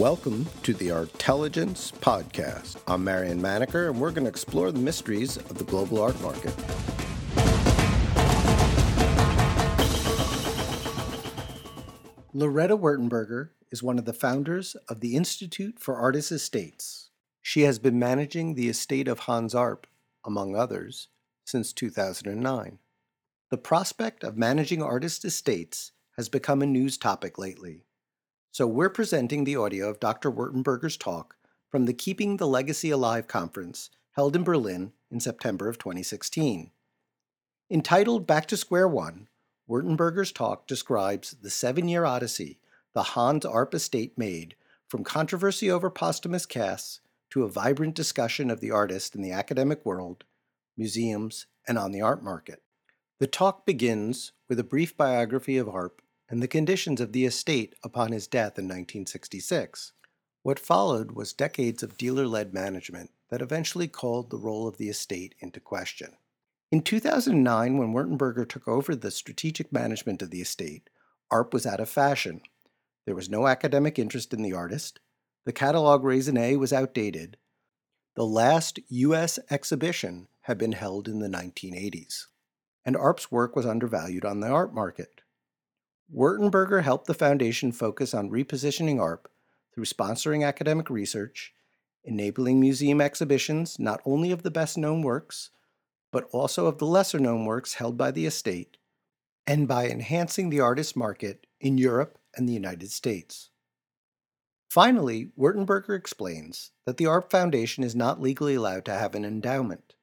Welcome to the Artelligence Podcast. I'm Marion Maneker, and we're going to explore the mysteries of the global art market. Loretta Würtenberger is one of the founders of the Institute for Artists' Estates. She has been managing the estate of Hans Arp, among others, since 2009. The prospect of managing artist estates has become a news topic lately. So we're presenting the audio of Dr. Würtenberger's talk from the Keeping the Legacy Alive conference held in Berlin in September of 2016. Entitled Back to Square One, Würtenberger's talk describes the seven year odyssey the Hans Arp estate made from controversy over posthumous casts to a vibrant discussion of the artist in the academic world, museums, and on the art market. The talk begins with a brief biography of Arp and the conditions of the estate upon his death in 1966. What followed was decades of dealer led management that eventually called the role of the estate into question. In 2009, when Würtenberger took over the strategic management of the estate, Arp was out of fashion. There was no academic interest in the artist. The catalog raisonné was outdated. The last U.S. exhibition had been held in the 1980s and Arp's work was undervalued on the art market. Würtenberger helped the foundation focus on repositioning Arp through sponsoring academic research, enabling museum exhibitions not only of the best known works, but also of the lesser known works held by the estate, and by enhancing the artist market in Europe and the United States. Finally, Würtenberger explains that the Arp Foundation is not legally allowed to have an endowment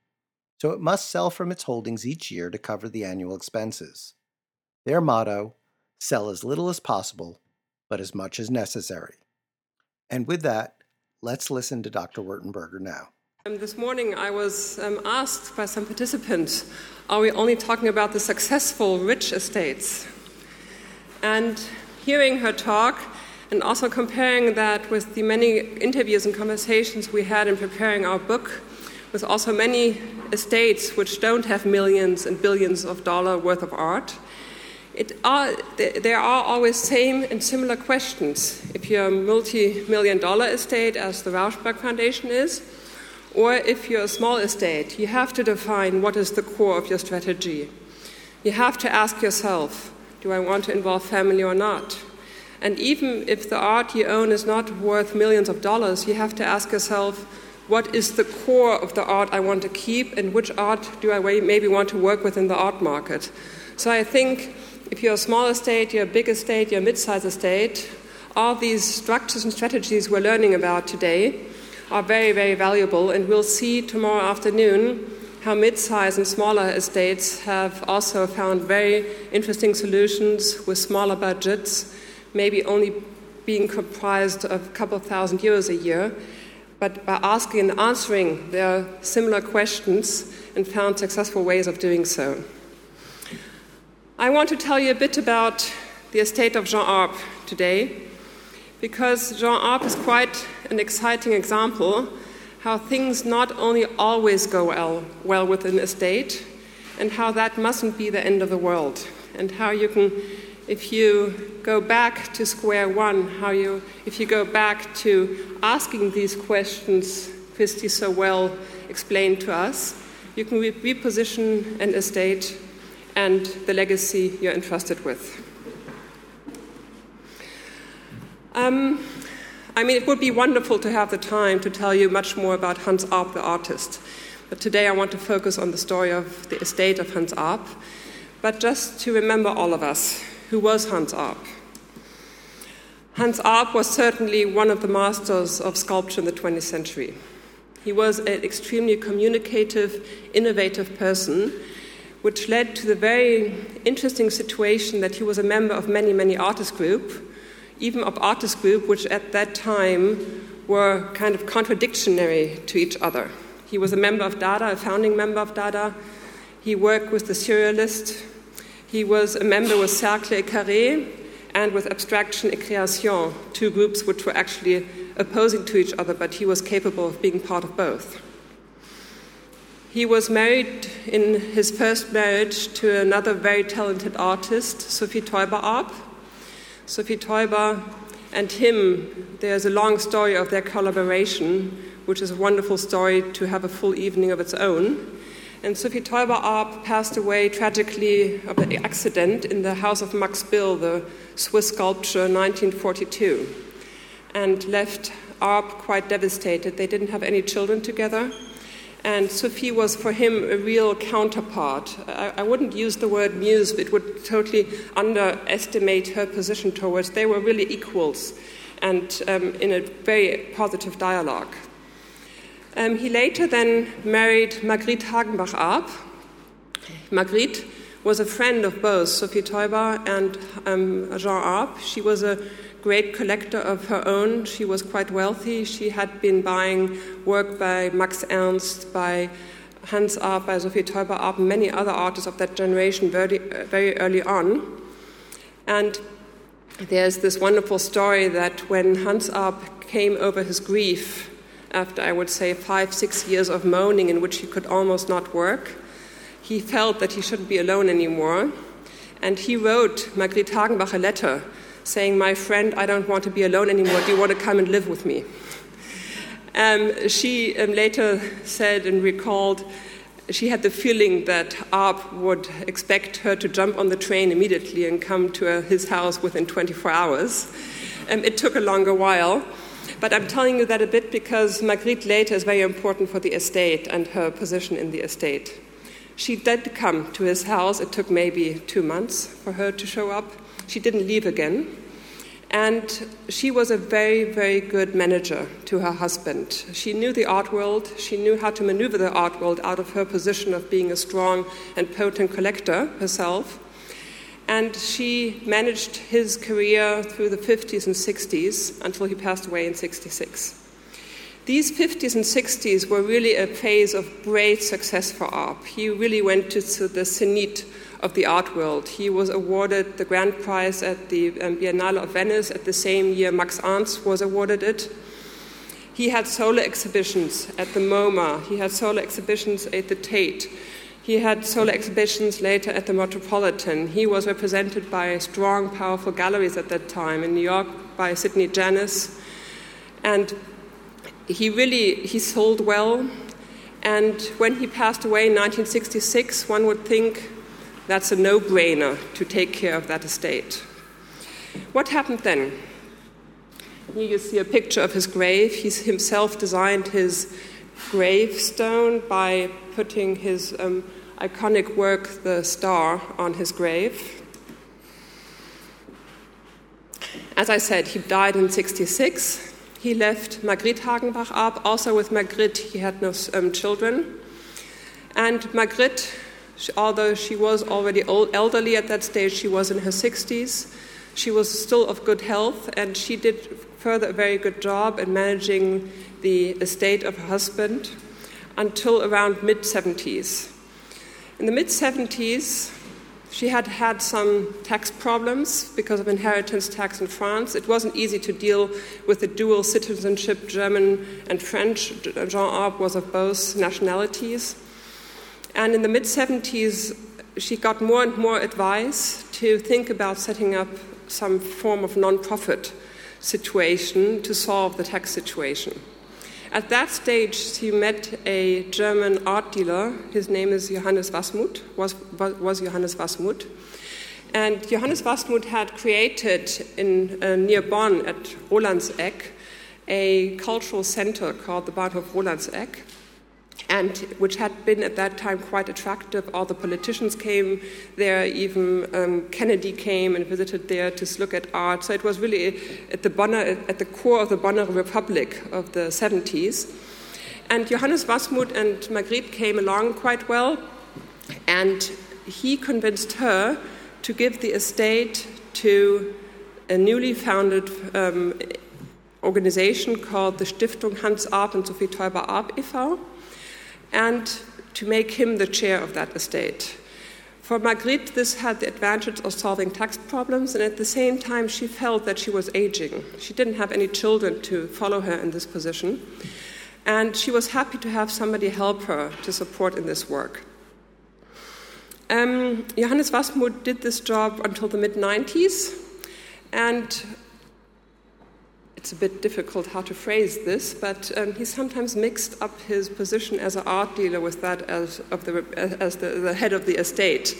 so it must sell from its holdings each year to cover the annual expenses. Their motto sell as little as possible, but as much as necessary. And with that, let's listen to Dr. Würtenberger now. Um, this morning I was um, asked by some participants are we only talking about the successful, rich estates? And hearing her talk, and also comparing that with the many interviews and conversations we had in preparing our book, with also many estates which don't have millions and billions of dollars worth of art. Are, there are always same and similar questions. If you're a multi-million dollar estate, as the Rauschenberg Foundation is, or if you're a small estate, you have to define what is the core of your strategy. You have to ask yourself, do I want to involve family or not? And even if the art you own is not worth millions of dollars, you have to ask yourself, what is the core of the art I want to keep and which art do I maybe want to work with in the art market. So I think if you're a small estate, you're a big estate, you're a mid-sized estate, all these structures and strategies we're learning about today are very, very valuable, and we'll see tomorrow afternoon how mid-sized and smaller estates have also found very interesting solutions with smaller budgets, maybe only being comprised of a couple of thousand euros a year, but by asking and answering their similar questions and found successful ways of doing so. I want to tell you a bit about the estate of Jean Arp today, because Jean Arp is quite an exciting example how things not only always go well, well with an estate, and how that mustn't be the end of the world, and how you can if you go back to square one, how you, if you go back to asking these questions Christy so well explained to us, you can reposition an estate and the legacy you're entrusted with. Um, I mean, it would be wonderful to have the time to tell you much more about Hans Arp, the artist. But today I want to focus on the story of the estate of Hans Arp. But just to remember all of us, who was Hans Arp. Hans Arp was certainly one of the masters of sculpture in the 20th century. He was an extremely communicative, innovative person, which led to the very interesting situation that he was a member of many, many artist groups, even of artist groups which at that time were kind of contradictory to each other. He was a member of Dada, a founding member of Dada. He worked with the Surrealists, he was a member with Cercle et Carré and with Abstraction et Création, two groups which were actually opposing to each other, but he was capable of being part of both. He was married in his first marriage to another very talented artist, Sophie Taeuber Arp. Sophie Taeuber and him, there's a long story of their collaboration, which is a wonderful story to have a full evening of its own. And Sophie Taeuber Arp passed away tragically of an accident in the house of Max Bill, the Swiss sculptor, 1942, and left Arp quite devastated. They didn't have any children together. And Sophie was for him a real counterpart. I, I wouldn't use the word muse, it would totally underestimate her position towards. They were really equals and um, in a very positive dialogue. Um, he later then married Margriet Hagenbach Arp. Margriet was a friend of both Sophie Taeuber and um, Jean Arp. She was a great collector of her own. She was quite wealthy. She had been buying work by Max Ernst, by Hans Arp, by Sophie Taeuber Arp, and many other artists of that generation very, very early on. And there's this wonderful story that when Hans Arp came over his grief, after I would say five, six years of moaning in which he could almost not work, he felt that he shouldn't be alone anymore. And he wrote Margriet Hagenbach a letter saying, My friend, I don't want to be alone anymore. Do you want to come and live with me? Um, she um, later said and recalled she had the feeling that Arp would expect her to jump on the train immediately and come to uh, his house within 24 hours. Um, it took a longer while. But I'm telling you that a bit because Margriet later is very important for the estate and her position in the estate. She did come to his house. It took maybe two months for her to show up. She didn't leave again. And she was a very, very good manager to her husband. She knew the art world, she knew how to maneuver the art world out of her position of being a strong and potent collector herself. And she managed his career through the 50s and 60s until he passed away in 66. These 50s and 60s were really a phase of great success for Arp. He really went to, the zenith of the art world. He was awarded the grand prize at the um, Biennale of Venice at the same year Max Ernst was awarded it. He had solo exhibitions at the MoMA, he had solo exhibitions at the Tate, he had solo exhibitions later at the Metropolitan. He was represented by strong, powerful galleries at that time in New York by Sidney Janis. And he really he sold well. And when he passed away in 1966, one would think that's a no brainer to take care of that estate. What happened then? Here you see a picture of his grave. He himself designed his gravestone by putting his um, iconic work, The Star, on his grave. As I said, he died in 66. He left Margrit Hagenbach up. Also, with Margrit, he had no um, children. And Margriet she, although she was already old, elderly at that stage, she was in her 60s. She was still of good health, and she did further a very good job in managing the estate of her husband until around mid 70s. In the mid 70s, she had had some tax problems because of inheritance tax in France. It wasn't easy to deal with the dual citizenship, German and French. Jean Arp was of both nationalities. And in the mid 70s, she got more and more advice to think about setting up some form of non-profit situation to solve the tax situation. At that stage, she met a German art dealer. His name is Johannes Wasmuth, was, was Johannes Wasmuth. And Johannes Wasmuth had created in, uh, near Bonn at Rolandseck a cultural center called the Bahnhof Rolandseck and which had been at that time quite attractive. All the politicians came there, even um, Kennedy came and visited there to look at art. So it was really at the, Bonner, at the core of the Bonner Republic of the 70s. And Johannes Wasmuth and Margriet came along quite well, and he convinced her to give the estate to a newly founded um, organization called the Stiftung Hans Arp und Sophie Taeuber Arp e.V and to make him the chair of that estate. For Margriet, this had the advantage of solving tax problems, and at the same time, she felt that she was aging. She didn't have any children to follow her in this position, and she was happy to have somebody help her to support in this work. Um, Johannes Wasmuth did this job until the mid 90s, and it's a bit difficult how to phrase this, but um, he sometimes mixed up his position as an art dealer with that as, of the, as the, the head of the estate.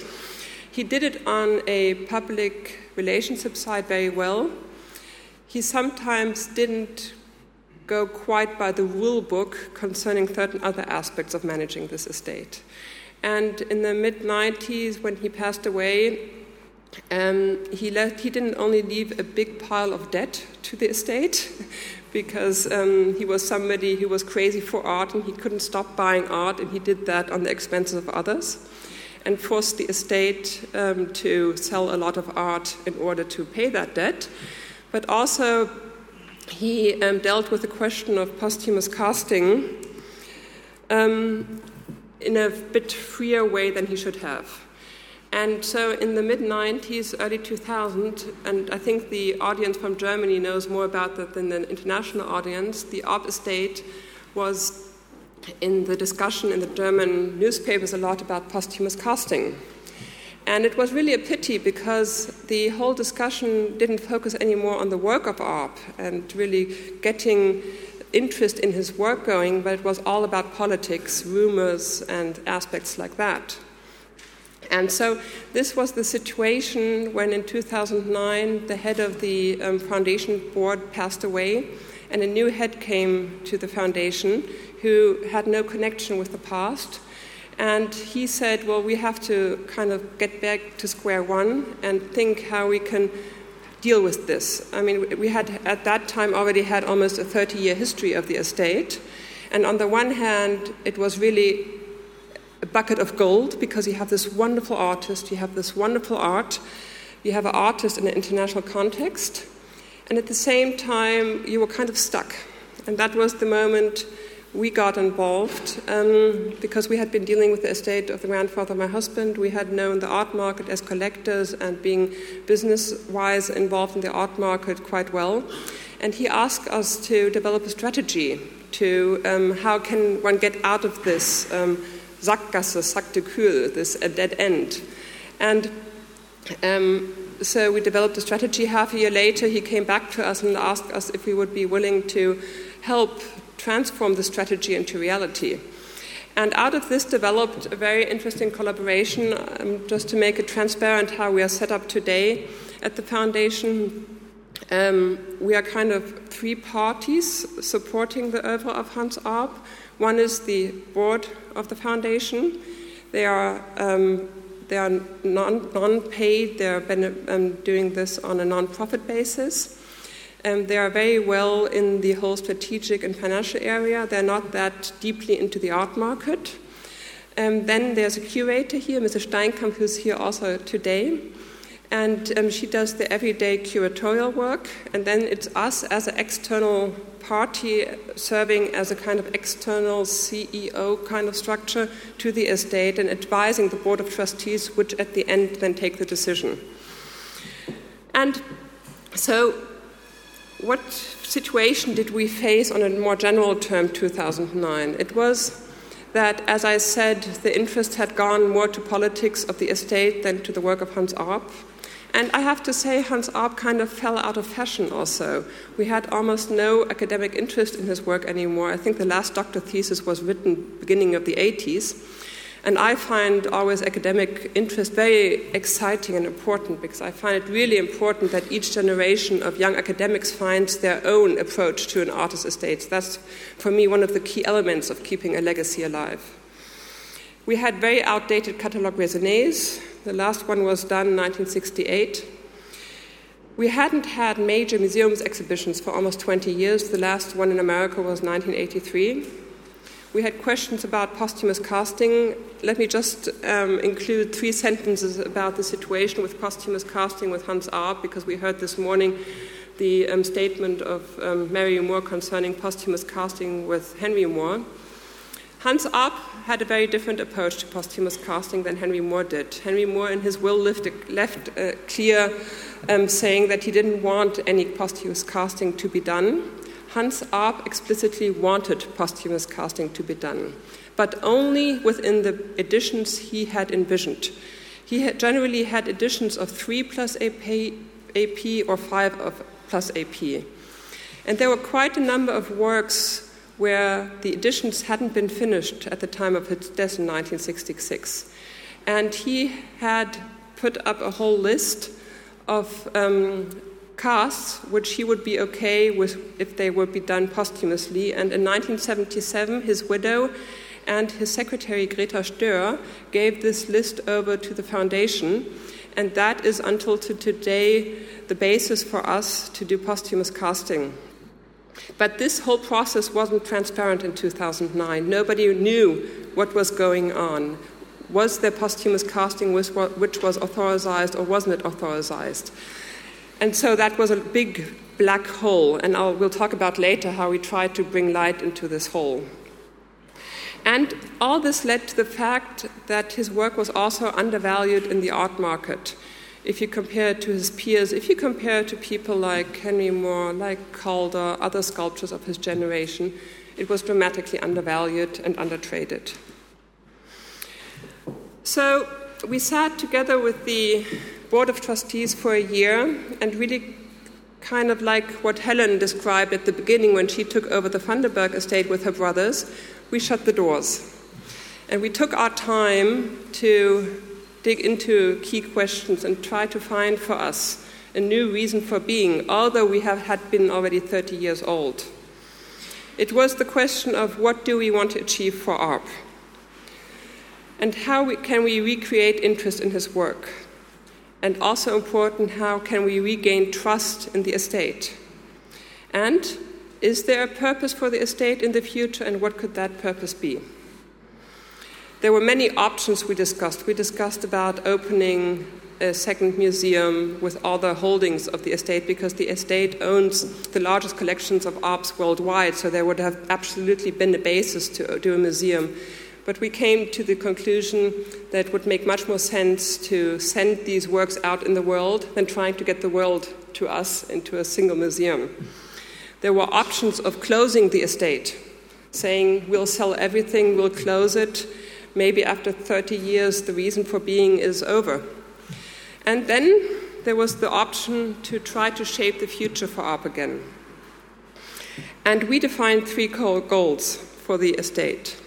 He did it on a public relationship side very well. He sometimes didn't go quite by the rule book concerning certain other aspects of managing this estate. And in the mid 90s, when he passed away, um, he, he didn't only leave a big pile of debt to the estate, because um, he was somebody who was crazy for art and he couldn't stop buying art, and he did that on the expenses of others and forced the estate um, to sell a lot of art in order to pay that debt. But also, he um, dealt with the question of posthumous casting um, in a bit freer way than he should have. And so in the mid 90s, early 2000, and I think the audience from Germany knows more about that than the international audience, the Arp estate was in the discussion in the German newspapers a lot about posthumous casting. And it was really a pity because the whole discussion didn't focus anymore on the work of Arp and really getting interest in his work going, but it was all about politics, rumors, and aspects like that. And so this was the situation when in 2009 the head of the um, foundation board passed away and a new head came to the foundation who had no connection with the past. And he said, Well, we have to kind of get back to square one and think how we can deal with this. I mean, we had at that time already had almost a 30 year history of the estate. And on the one hand, it was really a bucket of gold because you have this wonderful artist, you have this wonderful art, you have an artist in an international context. And at the same time, you were kind of stuck. And that was the moment we got involved um, because we had been dealing with the estate of the grandfather of my husband. We had known the art market as collectors and being business wise involved in the art market quite well. And he asked us to develop a strategy to um, how can one get out of this um, Sackgasse, Sack de Kühl, this a dead end. And um, so we developed a strategy. Half a year later, he came back to us and asked us if we would be willing to help transform the strategy into reality. And out of this developed a very interesting collaboration, um, just to make it transparent how we are set up today at the foundation. Um, we are kind of three parties supporting the oeuvre of Hans Arp. One is the board of the foundation. They are um, they are non, non-paid. They are um, doing this on a non-profit basis. Um, they are very well in the whole strategic and financial area. They're not that deeply into the art market. Um, then there's a curator here, Mrs. Steinkamp, who's here also today. And um, she does the everyday curatorial work. And then it's us as an external party serving as a kind of external CEO kind of structure to the estate and advising the board of trustees, which at the end then take the decision. And so what situation did we face on a more general term 2009? It was that, as I said, the interest had gone more to politics of the estate than to the work of Hans Arp. And I have to say, Hans Arp kind of fell out of fashion also. We had almost no academic interest in his work anymore. I think the last doctor thesis was written beginning of the 80s. And I find always academic interest very exciting and important because I find it really important that each generation of young academics finds their own approach to an artist's estate. That's, for me, one of the key elements of keeping a legacy alive. We had very outdated catalogue raisonnés. The last one was done in 1968. We hadn't had major museums exhibitions for almost 20 years. The last one in America was 1983. We had questions about posthumous casting. Let me just um, include three sentences about the situation with posthumous casting with Hans Arp, because we heard this morning the um, statement of um, Mary Moore concerning posthumous casting with Henry Moore. Hans Arp had a very different approach to posthumous casting than Henry Moore did. Henry Moore, in his will, left, left uh, clear um, saying that he didn't want any posthumous casting to be done. Hans Arp explicitly wanted posthumous casting to be done, but only within the editions he had envisioned. He had generally had editions of 3 plus AP, AP or 5 of plus AP. And there were quite a number of works where the editions hadn't been finished at the time of his death in 1966. And he had put up a whole list of um, casts which he would be okay with if they would be done posthumously. And in 1977, his widow and his secretary Greta Ströh gave this list over to the foundation, and that is until to today the basis for us to do posthumous casting. But this whole process wasn't transparent in 2009. Nobody knew what was going on. Was there posthumous casting which was authorized or wasn't it authorized? And so that was a big black hole, and I'll, we'll talk about later how we tried to bring light into this hole. And all this led to the fact that his work was also undervalued in the art market. If you compare it to his peers, if you compare it to people like Henry Moore, like Calder, other sculptors of his generation, it was dramatically undervalued and undertraded. So we sat together with the Board of Trustees for a year and really kind of like what Helen described at the beginning when she took over the Vandenberg estate with her brothers, we shut the doors. And we took our time to dig into key questions and try to find for us a new reason for being, although we have had been already 30 years old. It was the question of what do we want to achieve for Arp? And how we, can we recreate interest in his work? And also important, how can we regain trust in the estate? And is there a purpose for the estate in the future, and what could that purpose be? There were many options we discussed. We discussed about opening a second museum with the holdings of the estate because the estate owns the largest collections of Arps worldwide, so there would have absolutely been a basis to do a museum. But we came to the conclusion that it would make much more sense to send these works out in the world than trying to get the world to us into a single museum there were options of closing the estate, saying we'll sell everything, we'll close it. Maybe after 30 years, the reason for being is over. And then there was the option to try to shape the future for ARP again. And we defined three goals for the estate.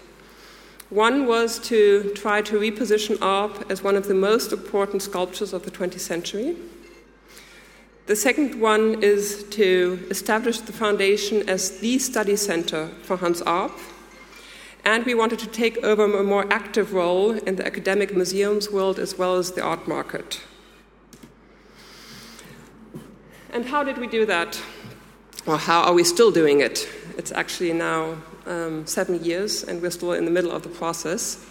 One was to try to reposition ARP as one of the most important sculptures of the 20th century. The second one is to establish the foundation as the study center for Hans Arp. And we wanted to take over a more active role in the academic museums world as well as the art market. And how did we do that? Or how are we still doing it? It's actually now um, seven years, and we're still in the middle of the process.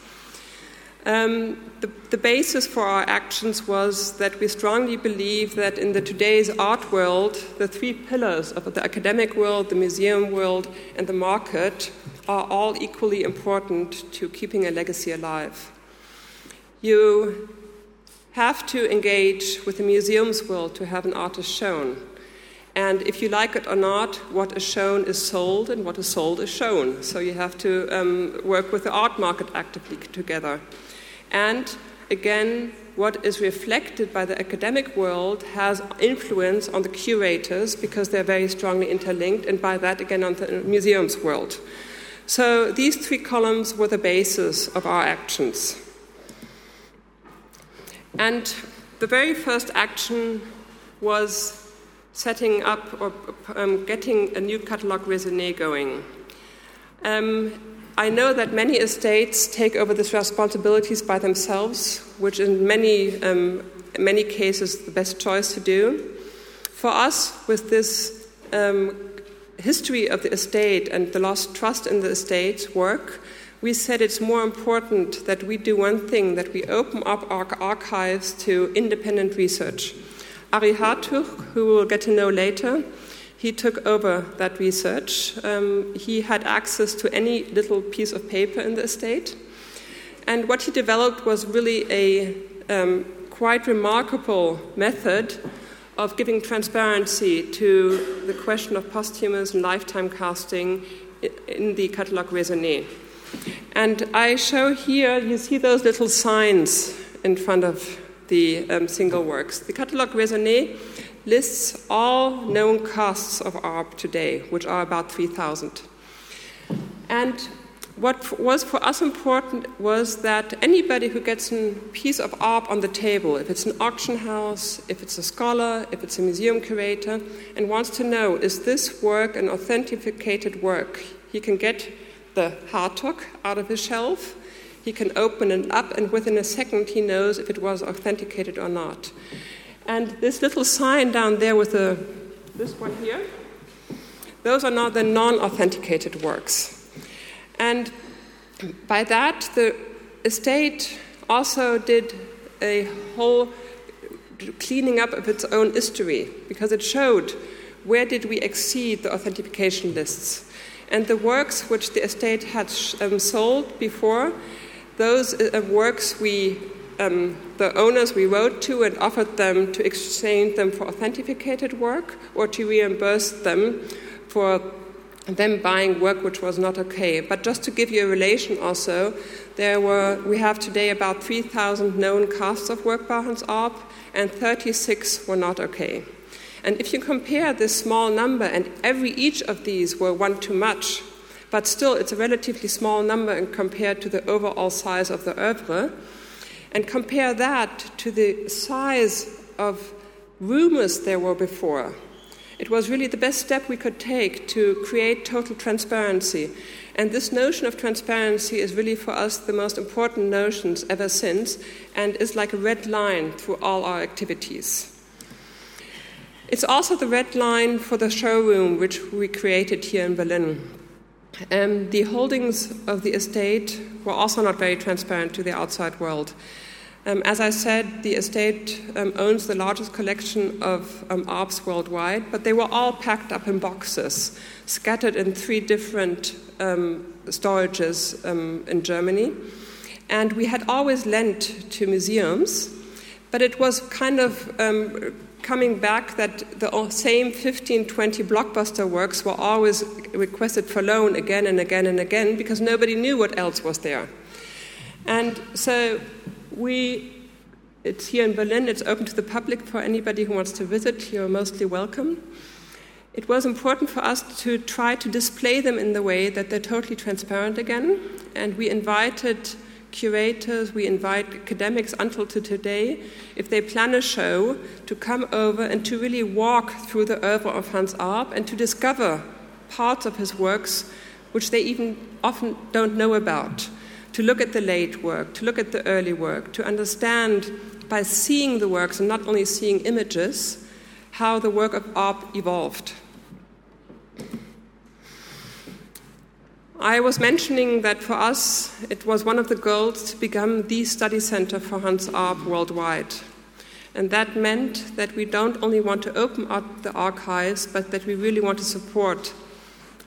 Um, the, the, basis for our actions was that we strongly believe that in the today's art world, the three pillars of the academic world, the museum world, and the market are all equally important to keeping a legacy alive. You have to engage with the museum's world to have an artist shown. And if you like it or not, what is shown is sold, and what is sold is shown. So you have to um, work with the art market actively together. And again, what is reflected by the academic world has influence on the curators because they're very strongly interlinked, and by that, again, on the museum's world. So these three columns were the basis of our actions. And the very first action was setting up or um, getting a new catalog raisonné going. Um, I know that many estates take over these responsibilities by themselves, which in many, um, many cases the best choice to do. For us, with this um, history of the estate and the lost trust in the estate work, we said it's more important that we do one thing, that we open up our archives to independent research. Arie Hartog, who we'll get to know later, he took over that research. Um, he had access to any little piece of paper in the estate. And what he developed was really a um, quite remarkable method of giving transparency to the question of posthumous and lifetime casting in the catalogue raisonné. And I show here, you see those little signs in front of the um, single works. The catalogue raisonné lists all known casts of ARP today, which are about 3,000. And what was for us important was that anybody who gets a piece of art on the table, if it's an auction house, if it's a scholar, if it's a museum curator, and wants to know is this work an authenticated work, he can get the Hartog out of his shelf, he can open it up, and within a second he knows if it was authenticated or not. And this little sign down there with the, this one here, those are now the non authenticated works. And by that, the estate also did a whole cleaning up of its own history because it showed where did we exceed the authentication lists. And the works which the estate had um, sold before, those uh, works we, um, the owners we wrote to and offered them to exchange them for authenticated work or to reimburse them for them buying work which was not okay. But just to give you a relation also, there were, we have today about 3,000 known casts of work by Hans Arp, and 36 were not okay. And if you compare this small number, and every each of these were one too much, but still it's a relatively small number compared to the overall size of the oeuvre, and compare that to the size of rumors there were before, it was really the best step we could take to create total transparency. And this notion of transparency is really for us the most important notions ever since and is like a red line through all our activities. It's also the red line for the showroom which we created here in Berlin. Um, the holdings of the estate were also not very transparent to the outside world. Um, as I said, the estate um, owns the largest collection of um, ARPs worldwide, but they were all packed up in boxes, scattered in three different um, storages um, in Germany. And we had always lent to museums, but it was kind of um, coming back that the same 15, 20 blockbuster works were always requested for loan again and again and again because nobody knew what else was there. And so we, it's here in Berlin, it's open to the public for anybody who wants to visit. You're mostly welcome. It was important for us to try to display them in the way that they're totally transparent again. And we invited curators, we invite academics until to today, if they plan a show, to come over and to really walk through the oeuvre of Hans Arp and to discover parts of his works which they even often don't know about to look at the late work, to look at the early work, to understand by seeing the works and not only seeing images how the work of Arp evolved. I was mentioning that for us it was one of the goals to become the study center for Hans Arp worldwide. And that meant that we don't only want to open up the archives, but that we really want to support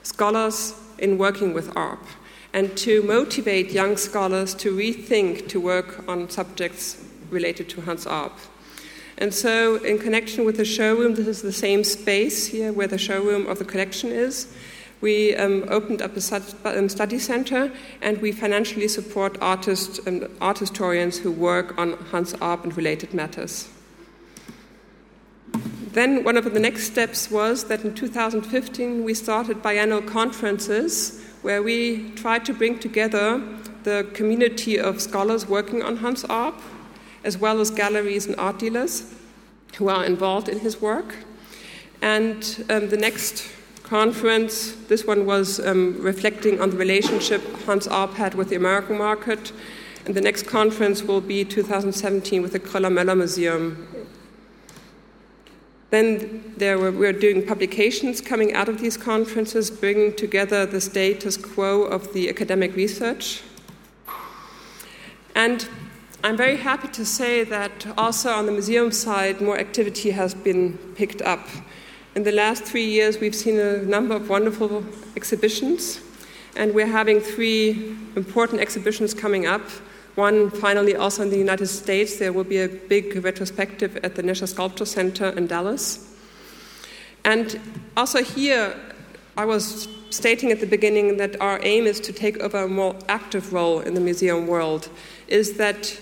scholars in working with ARP and to motivate young scholars to rethink to work on subjects related to Hans Arp. And so, in connection with the showroom, this is the same space here where the showroom of the collection is. We um, opened up a um, study center and we financially support artists and art historians who work on Hans Arp and related matters. Then, one of the next steps was that in 2015 we started biannual conferences where we tried to bring together the community of scholars working on Hans Arp, as well as galleries and art dealers who are involved in his work. And um, the next conference, this one was um, reflecting on the relationship Hans Arp had with the American market. And the next conference will be 2017 with the Kröller-Möller Museum then there were, we are doing publications coming out of these conferences, bringing together the status quo of the academic research. And I'm very happy to say that also on the museum side, more activity has been picked up. In the last three years, we've seen a number of wonderful exhibitions, and we're having three important exhibitions coming up. One, finally, also in the United States, there will be a big retrospective at the Nasher Sculpture Center in Dallas. And also here, I was stating at the beginning that our aim is to take over a more active role in the museum world, is that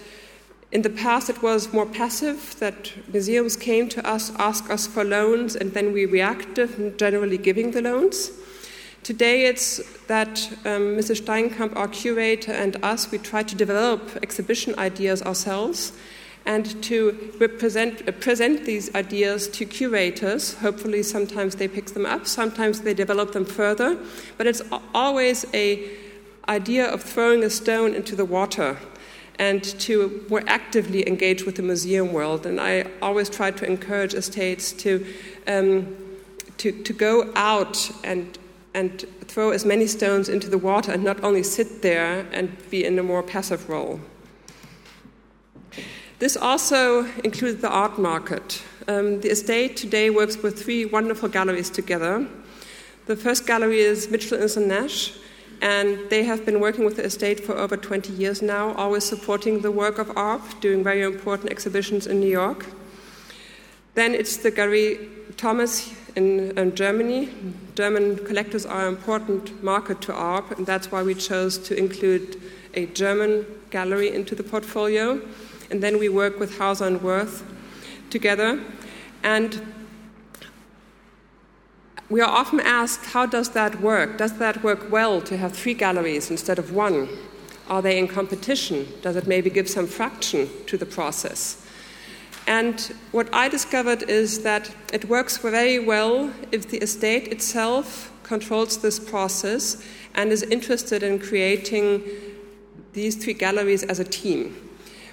In the past, it was more passive that museums came to us, asked us for loans, and then we reacted, generally giving the loans. Today, it's that um, Mrs. Steinkamp, our curator, and us, we try to develop exhibition ideas ourselves and to represent, uh, present these ideas to curators. Hopefully, sometimes they pick them up, sometimes they develop them further, but it's always a idea of throwing a stone into the water and to more actively engage with the museum world. And I always try to encourage estates to, um, to, to go out and and throw as many stones into the water and not only sit there and be in a more passive role. This also includes the art market. Um, the estate today works with three wonderful galleries together. The first gallery is Mitchell and Nash, and they have been working with the estate for over 20 years now, always supporting the work of ARP, doing very important exhibitions in New York. Then it's the Galerie Thomas in, in, Germany. German collectors are an important market to ARP, and that's why we chose to include a German gallery into the portfolio. And then we work with Hauser and Wirth together. And we are often asked, how does that work? Does that work well to have three galleries instead of one? Are they in competition? Does it maybe give some fraction to the process? And what I discovered is that it works very well if the estate itself controls this process and is interested in creating these three galleries as a team.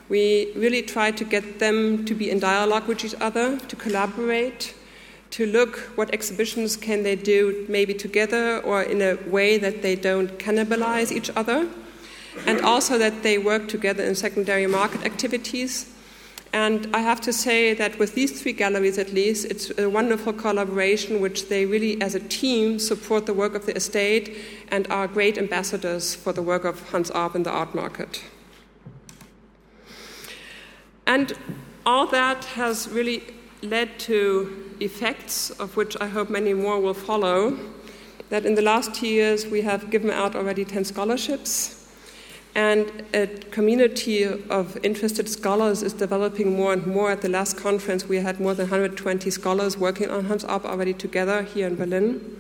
We really try to get them to be in dialogue with each other, to collaborate, to look what exhibitions can they do maybe together or in a way that they don't cannibalize each other, and also that they work together in secondary market activities and I have to say that with these three galleries, at least, it's a wonderful collaboration, which they really, as a team, support the work of the estate and are great ambassadors for the work of Hans Arp in the art market. And all that has really led to effects, of which I hope many more will follow. That in the last two years, we have given out already 10 scholarships and a community of interested scholars is developing more and more. At the last conference, we had more than 120 scholars working on Hans Arp already together here in Berlin.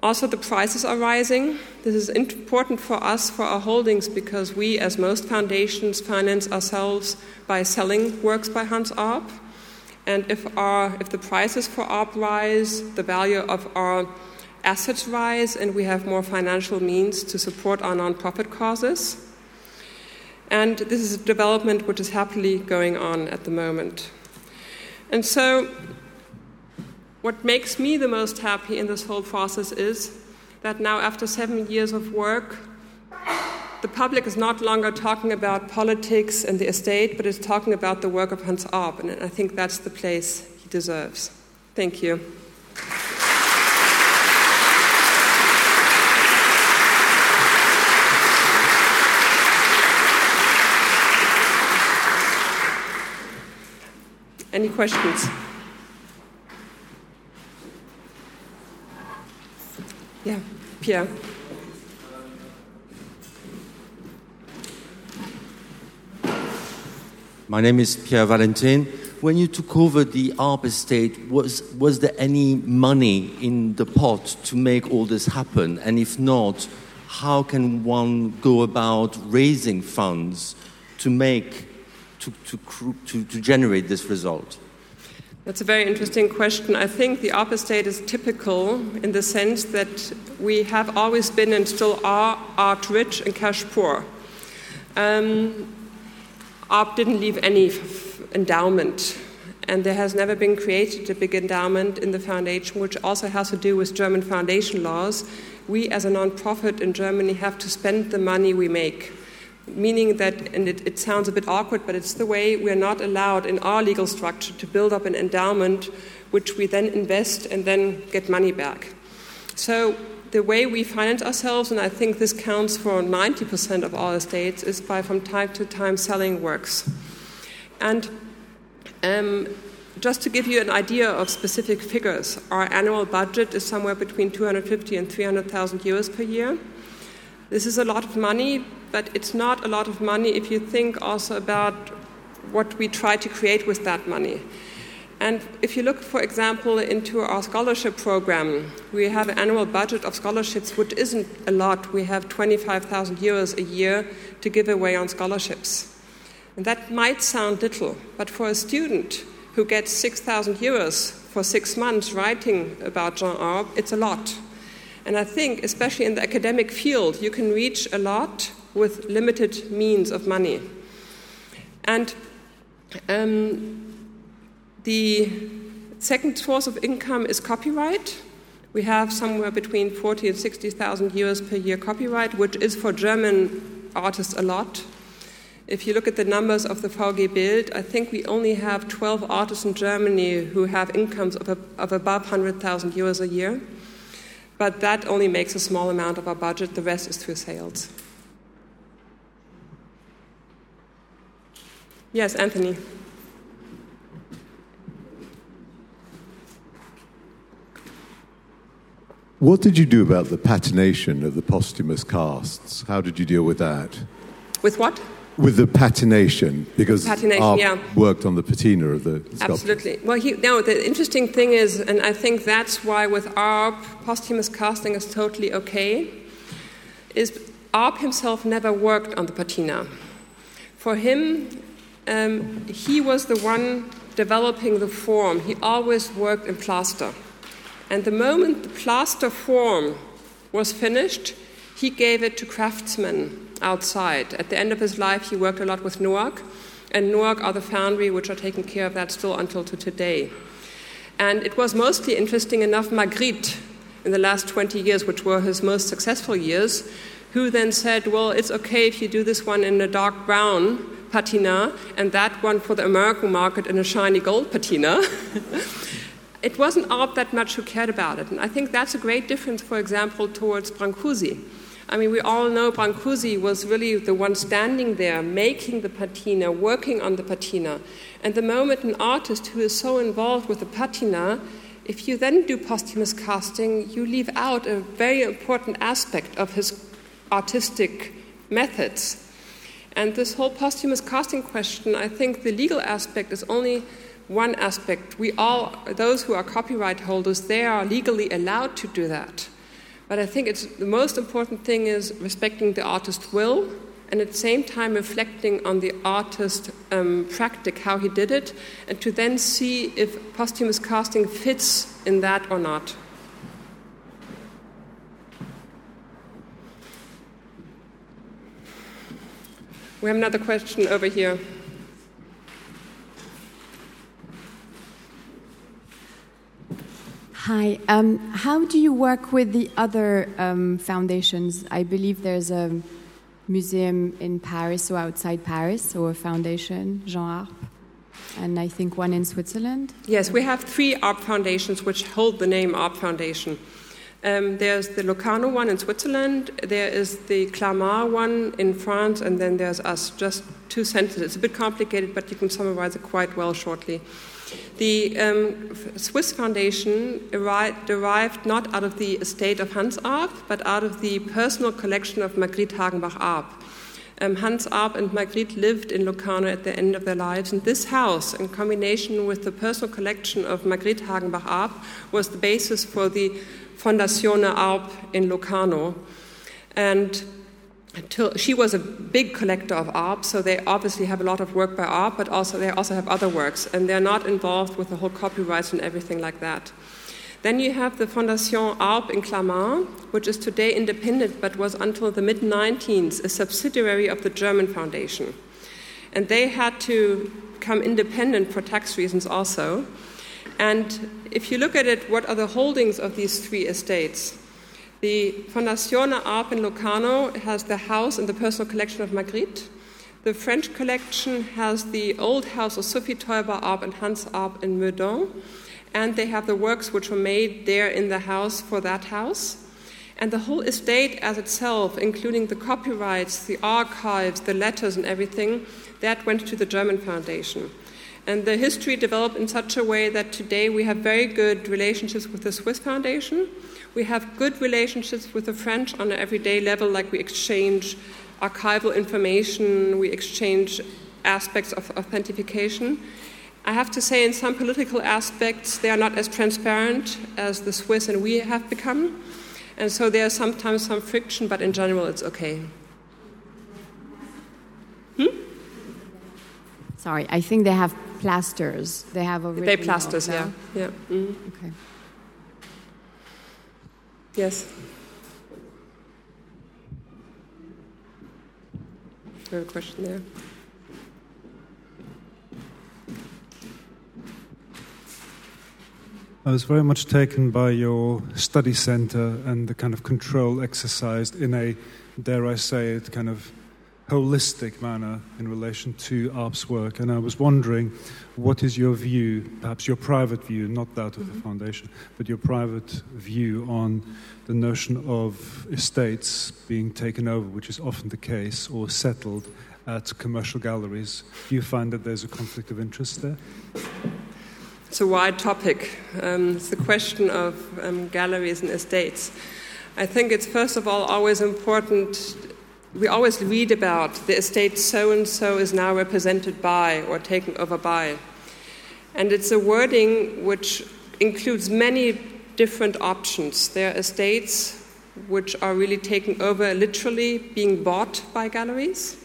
Also, the prices are rising. This is important for us, for our holdings, because we, as most foundations, finance ourselves by selling works by Hans Arp. And if, our, if the prices for Arp rise, the value of our assets rise and we have more financial means to support our nonprofit causes. And this is a development which is happily going on at the moment. And so, what makes me the most happy in this whole process is that now, after seven years of work, the public is not longer talking about politics and the estate, but is talking about the work of Hans Arp, and I think that's the place he deserves. Thank you. Any questions? Yeah, Pierre. My name is Pierre Valentin. When you took over the ARP estate, was, was there any money in the pot to make all this happen? And if not, how can one go about raising funds to make to, to, to, to generate this result? That's a very interesting question. I think the ARP estate is typical in the sense that we have always been and still are art rich and cash poor. Um, ARP didn't leave any endowment, and there has never been created a big endowment in the foundation, which also has to do with German foundation laws. We, as a non-profit in Germany, have to spend the money we make meaning that, and it, it, sounds a bit awkward, but it's the way we're not allowed in our legal structure to build up an endowment which we then invest and then get money back. So the way we finance ourselves, and I think this counts for 90% of all estates, is by from time to time selling works. And um, just to give you an idea of specific figures, our annual budget is somewhere between 250 and 300,000 euros per year. This is a lot of money but it's not a lot of money if you think also about what we try to create with that money. And if you look, for example, into our scholarship program, we have an annual budget of scholarships, which isn't a lot. We have 25,000 euros a year to give away on scholarships. And that might sound little, but for a student who gets 6,000 euros for six months writing about Jean Arp, it's a lot. And I think, especially in the academic field, you can reach a lot with limited means of money. And um, the second source of income is copyright. We have somewhere between 40 and 60,000 euros per year copyright, which is for German artists a lot. If you look at the numbers of the VG Bild, I think we only have 12 artists in Germany who have incomes of, of above 100,000 euros a year. But that only makes a small amount of our budget, the rest is through sales. Yes, Anthony. What did you do about the patination of the posthumous casts? How did you deal with that? With what? With the patination, because Patination, Arp yeah. worked on the patina of the sculpture. Absolutely. Well, he, no, the interesting thing is, and I think that's why with Arp, posthumous casting is totally okay, is Arp himself never worked on the patina. For him, um, he was the one developing the form. He always worked in plaster. And the moment the plaster form was finished, he gave it to craftsmen outside. At the end of his life, he worked a lot with Noack, and Noack are the foundry which are taking care of that still until to today. And it was mostly interesting enough Marguerite in the last 20 years, which were his most successful years, who then said, Well, it's okay if you do this one in a dark brown patina and that one for the American market in a shiny gold patina. it wasn't Arp that much who cared about it. And I think that's a great difference, for example, towards Brancusi. I mean, we all know Brancusi was really the one standing there, making the patina, working on the patina. And the moment an artist who is so involved with the patina, if you then do posthumous casting, you leave out a very important aspect of his artistic methods. And this whole posthumous casting question, I think the legal aspect is only one aspect. We all, those who are copyright holders, they are legally allowed to do that. But I think it's, the most important thing is respecting the artist's will and at the same time reflecting on the artist um, practice, how he did it, and to then see if posthumous casting fits in that or not. We have another question over here. Hi. Um, how do you work with the other um, foundations? I believe there's a museum in Paris or outside Paris, or a foundation, Jean Arp, and I think one in Switzerland. Yes, we have three Arp foundations which hold the name Arp Foundation. Um, there's the Locarno one in Switzerland, there is the Clamart one in France, and then there's us. Just two sentences. It's a bit complicated, but you can summarize it quite well shortly. The um, Swiss Foundation derived not out of the estate of Hans Arp, but out of the personal collection of Marguerite Hagenbach Arp. Um, Hans Arp and Marguerite lived in Locarno at the end of their lives, and this house, in combination with the personal collection of Marguerite Hagenbach Arp, was the basis for the Fondazione Arp in Locarno. And she was a big collector of Arp, so they obviously have a lot of work by Arp, but also they also have other works, and they're not involved with the whole copyrights and everything like that. Then you have the Fondation Arp in Clamart, which is today independent, but was until the mid 19th a subsidiary of the German Foundation. And they had to become independent for tax reasons also. And if you look at it, what are the holdings of these three estates? The Fondazione Arp in Locarno has the house and the personal collection of Marguerite. The French collection has the old house of Sophie Taeuber Arp and Hans Arp in Meudon. And they have the works which were made there in the house for that house. And the whole estate as itself, including the copyrights, the archives, the letters, and everything, that went to the German Foundation. And the history developed in such a way that today we have very good relationships with the Swiss Foundation. We have good relationships with the French on an everyday level, like we exchange archival information, we exchange aspects of authentication. I have to say, in some political aspects, they are not as transparent as the Swiss and we have become. And so there's sometimes some friction, but in general, it's okay. Hmm? Sorry, I think they have plasters. They have a They plasters, yeah. yeah. Mm. Okay. Yes. There a question there. I was very much taken by your study center and the kind of control exercised in a, dare I say it, kind of holistic manner in relation to ARP's work. And I was wondering, what is your view, perhaps your private view, not that of mm-hmm. the foundation, but your private view on the notion of estates being taken over, which is often the case, or settled at commercial galleries? Do you find that there's a conflict of interest there? It's a wide topic. Um, it's the question of um, galleries and estates. I think it's first of all always important. We always read about the estate so and so is now represented by or taken over by. And it's a wording which includes many different options. There are estates which are really taken over literally, being bought by galleries.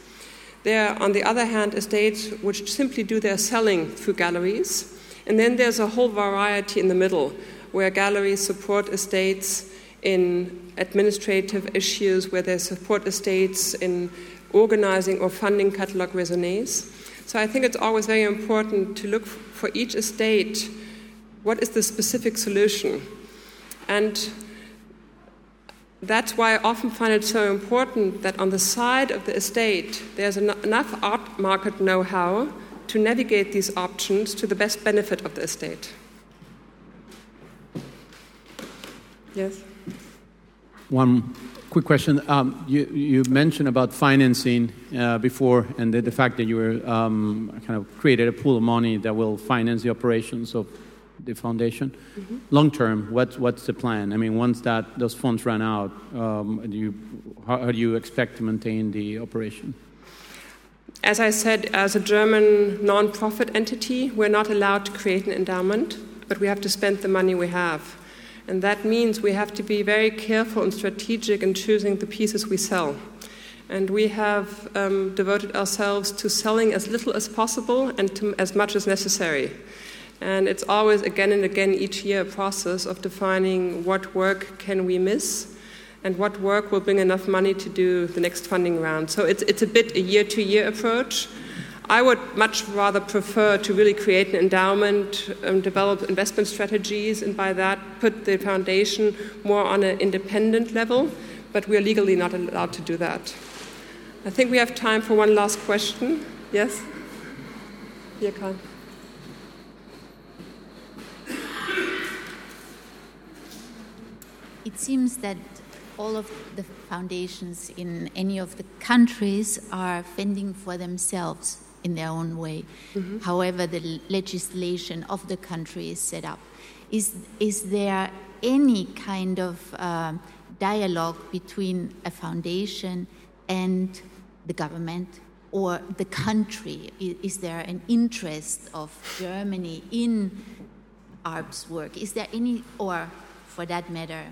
There are, on the other hand, estates which simply do their selling through galleries. And then there's a whole variety in the middle where galleries support estates in administrative issues, where they support estates in organizing or funding catalogue raisonnés. So I think it's always very important to look for each estate what is the specific solution. And that's why I often find it so important that on the side of the estate, there's enough art market know how to navigate these options to the best benefit of the estate. Yes? One quick question. Um, you, you, mentioned about financing uh, before and the, the, fact that you were um, kind of created a pool of money that will finance the operations of the foundation. Mm-hmm. Long term, what's, what's the plan? I mean, once that those funds run out, um, do you, how, how do you expect to maintain the operation? As I said, as a German non-profit entity, we're not allowed to create an endowment, but we have to spend the money we have. And that means we have to be very careful and strategic in choosing the pieces we sell. And we have um, devoted ourselves to selling as little as possible and to as much as necessary. And it's always again and again each year a process of defining what work can we miss and what work will bring enough money to do the next funding round. So it's, it's a bit a year to year approach. I would much rather prefer to really create an endowment, um, develop investment strategies, and by that put the foundation more on an independent level, but we are legally not allowed to do that. I think we have time for one last question. Yes? Here, Karl. It seems that all of the foundations in any of the countries are fending for themselves in their own way. Mm-hmm. However, the legislation of the country is set up. Is, is there any kind of uh, dialogue between a foundation and the government or the country? Is, is there an interest of Germany in ARP's work? Is there any, or for that matter,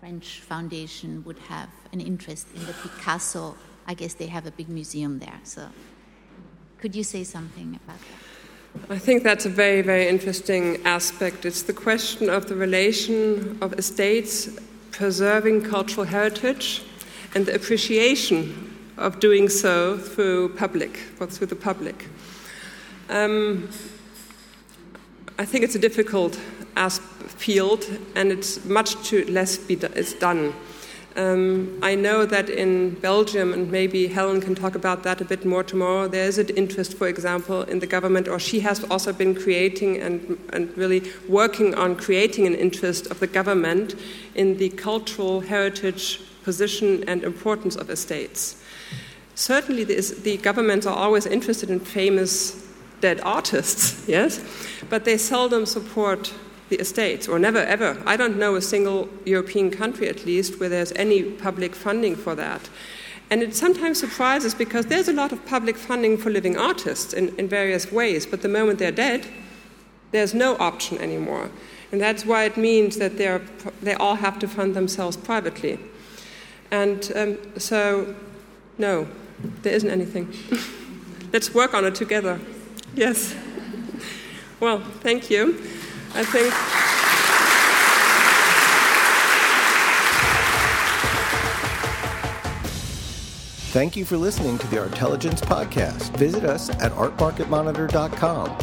French foundation would have an interest in the Picasso. I guess they have a big museum there. So, could you say something about that? I think that's a very, very interesting aspect. It's the question of the relation of estates preserving cultural heritage and the appreciation of doing so through public, or through the public. Um, I think it's a difficult field, and it's much too less be do- is done. Um, I know that in Belgium, and maybe Helen can talk about that a bit more tomorrow, there is an interest, for example, in the government, or she has also been creating and, and really working on creating an interest of the government in the cultural heritage position and importance of estates. Certainly, the, the governments are always interested in famous dead artists, yes, but they seldom support the estates, or never ever. I don't know a single European country, at least, where there's any public funding for that. And it sometimes surprises because there's a lot of public funding for living artists in, in various ways, but the moment they're dead, there's no option anymore. And that's why it means that they all have to fund themselves privately. And um, so, no, there isn't anything. Let's work on it together. Yes. Well, thank you. I think. Thank you for listening to the Artelligence Podcast. Visit us at artmarketmonitor.com